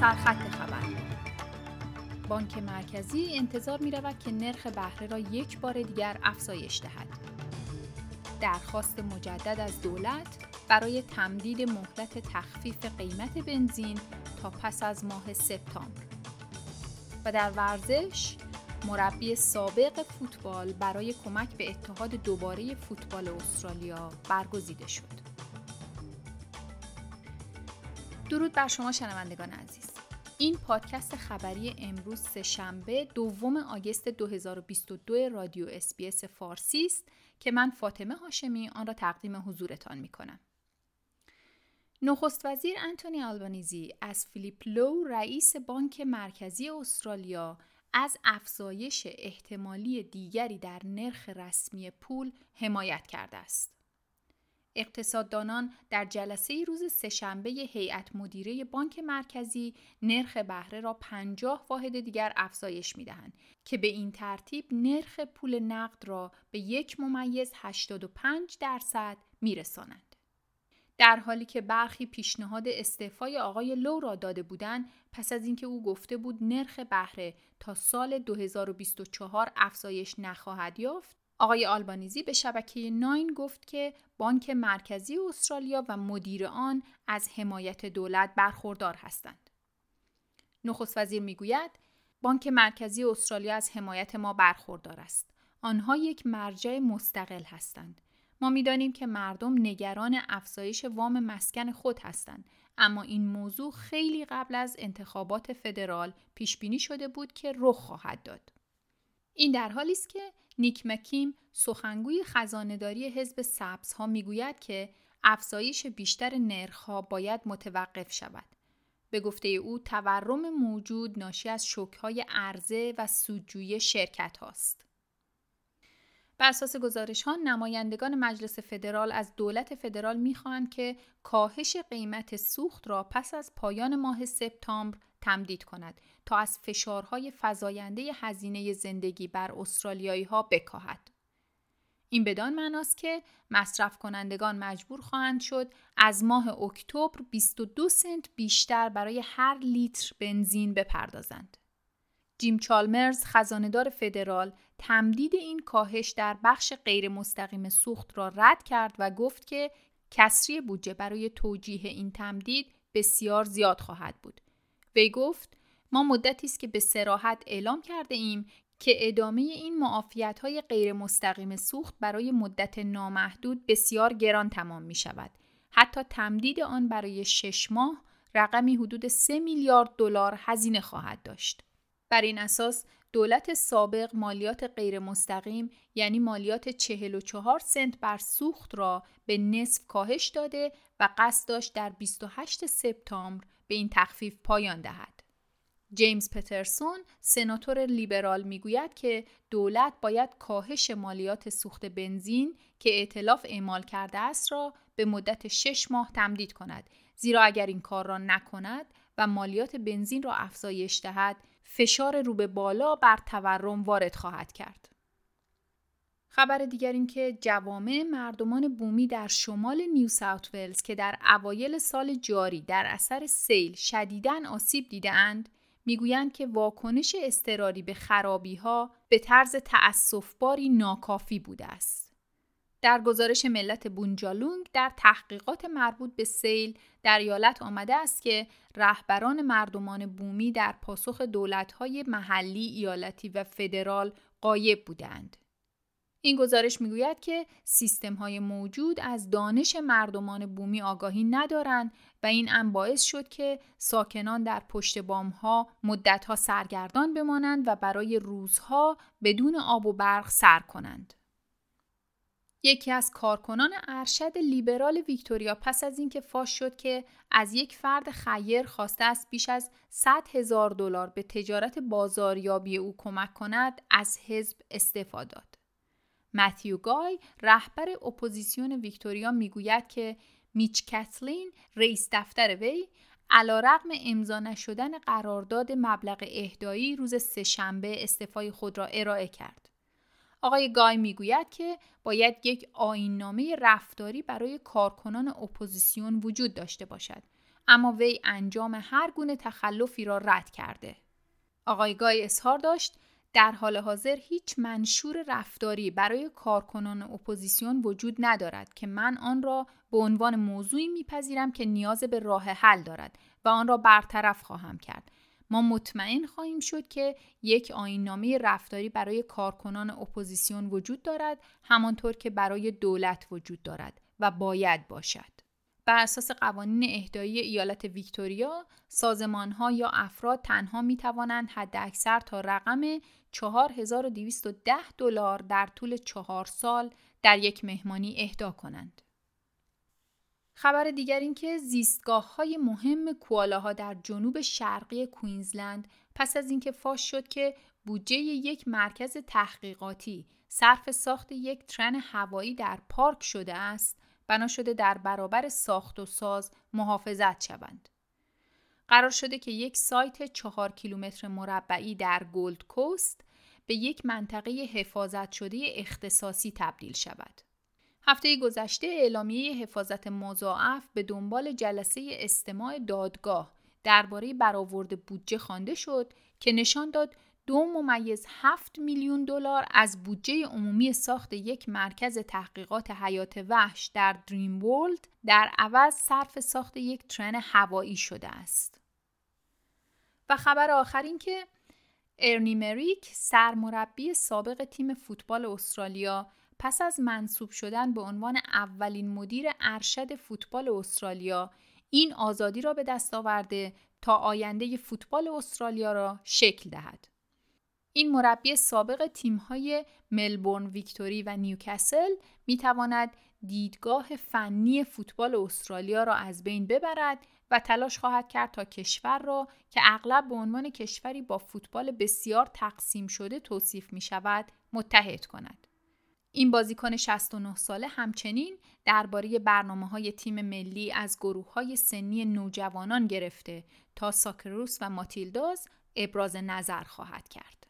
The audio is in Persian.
سرخط خبر بانک مرکزی انتظار می رود که نرخ بهره را یک بار دیگر افزایش دهد. درخواست مجدد از دولت برای تمدید مهلت تخفیف قیمت بنزین تا پس از ماه سپتامبر. و در ورزش مربی سابق فوتبال برای کمک به اتحاد دوباره فوتبال استرالیا برگزیده شد. درود بر شما شنوندگان عزیز. این پادکست خبری امروز سهشنبه دوم آگست 2022 رادیو SBS فارسی است که من فاطمه هاشمی آن را تقدیم حضورتان می کنم. نخست وزیر انتونی آلبانیزی از فیلیپ لو رئیس بانک مرکزی استرالیا از افزایش احتمالی دیگری در نرخ رسمی پول حمایت کرده است. اقتصاددانان در جلسه روز سهشنبه هیئت مدیره بانک مرکزی نرخ بهره را 50 واحد دیگر افزایش می دهند که به این ترتیب نرخ پول نقد را به یک ممیز 85 درصد می رسانند. در حالی که برخی پیشنهاد استعفای آقای لو را داده بودند پس از اینکه او گفته بود نرخ بهره تا سال 2024 افزایش نخواهد یافت آقای آلبانیزی به شبکه ناین گفت که بانک مرکزی استرالیا و مدیر آن از حمایت دولت برخوردار هستند. نخست وزیر می‌گوید بانک مرکزی استرالیا از حمایت ما برخوردار است. آنها یک مرجع مستقل هستند. ما می‌دانیم که مردم نگران افزایش وام مسکن خود هستند اما این موضوع خیلی قبل از انتخابات فدرال پیش بینی شده بود که رخ خواهد داد. این در حالی است که نیک مکیم سخنگوی خزانهداری حزب سبزها می‌گوید که افزایش بیشتر نرخها باید متوقف شود. به گفته او تورم موجود ناشی از شوکهای عرضه و سودجویی شرکت هاست. بر اساس گزارش ها نمایندگان مجلس فدرال از دولت فدرال می‌خواهند که کاهش قیمت سوخت را پس از پایان ماه سپتامبر تمدید کند تا از فشارهای فزاینده هزینه زندگی بر استرالیایی ها بکاهد. این بدان معناست که مصرف کنندگان مجبور خواهند شد از ماه اکتبر 22 سنت بیشتر برای هر لیتر بنزین بپردازند. جیم چالمرز خزاندار فدرال تمدید این کاهش در بخش غیر مستقیم سوخت را رد کرد و گفت که کسری بودجه برای توجیه این تمدید بسیار زیاد خواهد بود. وی گفت ما مدتی است که به سراحت اعلام کرده ایم که ادامه این معافیت های غیر مستقیم سوخت برای مدت نامحدود بسیار گران تمام می شود. حتی تمدید آن برای شش ماه رقمی حدود 3 میلیارد دلار هزینه خواهد داشت. بر این اساس دولت سابق مالیات غیر مستقیم یعنی مالیات 44 سنت بر سوخت را به نصف کاهش داده و قصد داشت در 28 سپتامبر به این تخفیف پایان دهد. جیمز پترسون سناتور لیبرال می‌گوید که دولت باید کاهش مالیات سوخت بنزین که ائتلاف اعمال کرده است را به مدت 6 ماه تمدید کند زیرا اگر این کار را نکند و مالیات بنزین را افزایش دهد فشار رو به بالا بر تورم وارد خواهد کرد. خبر دیگر این که جوامع مردمان بومی در شمال نیو ساوت ولز که در اوایل سال جاری در اثر سیل شدیداً آسیب دیدهاند می‌گویند که واکنش اضطراری به خرابی ها به طرز تأسفباری ناکافی بوده است. در گزارش ملت بونجالونگ در تحقیقات مربوط به سیل در ایالت آمده است که رهبران مردمان بومی در پاسخ دولت‌های محلی، ایالتی و فدرال قایب بودند. این گزارش می‌گوید که سیستم های موجود از دانش مردمان بومی آگاهی ندارند و این امر باعث شد که ساکنان در پشت بام ها مدت ها سرگردان بمانند و برای روزها بدون آب و برق سر کنند. یکی از کارکنان ارشد لیبرال ویکتوریا پس از اینکه فاش شد که از یک فرد خیر خواسته است بیش از 100 هزار دلار به تجارت بازاریابی او کمک کند از حزب استعفا داد. متیو گای رهبر اپوزیسیون ویکتوریا می‌گوید که میچ کتلین رئیس دفتر وی علی‌رغم امضا نشدن قرارداد مبلغ اهدایی روز سهشنبه استعفای خود را ارائه کرد. آقای گای می‌گوید که باید یک آیننامه رفتاری برای کارکنان اپوزیسیون وجود داشته باشد اما وی انجام هر گونه تخلفی را رد کرده. آقای گای اظهار داشت در حال حاضر هیچ منشور رفتاری برای کارکنان اپوزیسیون وجود ندارد که من آن را به عنوان موضوعی میپذیرم که نیاز به راه حل دارد و آن را برطرف خواهم کرد ما مطمئن خواهیم شد که یک آیننامه رفتاری برای کارکنان اپوزیسیون وجود دارد همانطور که برای دولت وجود دارد و باید باشد بر اساس قوانین اهدایی ایالت ویکتوریا سازمانها یا افراد تنها می توانند حداکثر تا رقم 4210 دلار در طول چهار سال در یک مهمانی اهدا کنند. خبر دیگر این که زیستگاه های مهم کوالاها در جنوب شرقی کوینزلند پس از اینکه فاش شد که بودجه یک مرکز تحقیقاتی صرف ساخت یک ترن هوایی در پارک شده است بنا شده در برابر ساخت و ساز محافظت شوند. قرار شده که یک سایت چهار کیلومتر مربعی در گولد کوست به یک منطقه حفاظت شده اختصاصی تبدیل شود. هفته گذشته اعلامیه حفاظت مضاعف به دنبال جلسه استماع دادگاه درباره برآورد بودجه خوانده شد که نشان داد دو ممیز هفت میلیون دلار از بودجه عمومی ساخت یک مرکز تحقیقات حیات وحش در دریم ورلد در عوض صرف ساخت یک ترن هوایی شده است. و خبر آخر این که ارنی مریک سرمربی سابق تیم فوتبال استرالیا پس از منصوب شدن به عنوان اولین مدیر ارشد فوتبال استرالیا این آزادی را به دست آورده تا آینده فوتبال استرالیا را شکل دهد. این مربی سابق تیم‌های ملبورن ویکتوری و نیوکاسل می‌تواند دیدگاه فنی فوتبال استرالیا را از بین ببرد و تلاش خواهد کرد تا کشور را که اغلب به عنوان کشوری با فوتبال بسیار تقسیم شده توصیف می شود متحد کند. این بازیکن 69 ساله همچنین درباره برنامه های تیم ملی از گروه های سنی نوجوانان گرفته تا ساکروس و ماتیلداز ابراز نظر خواهد کرد.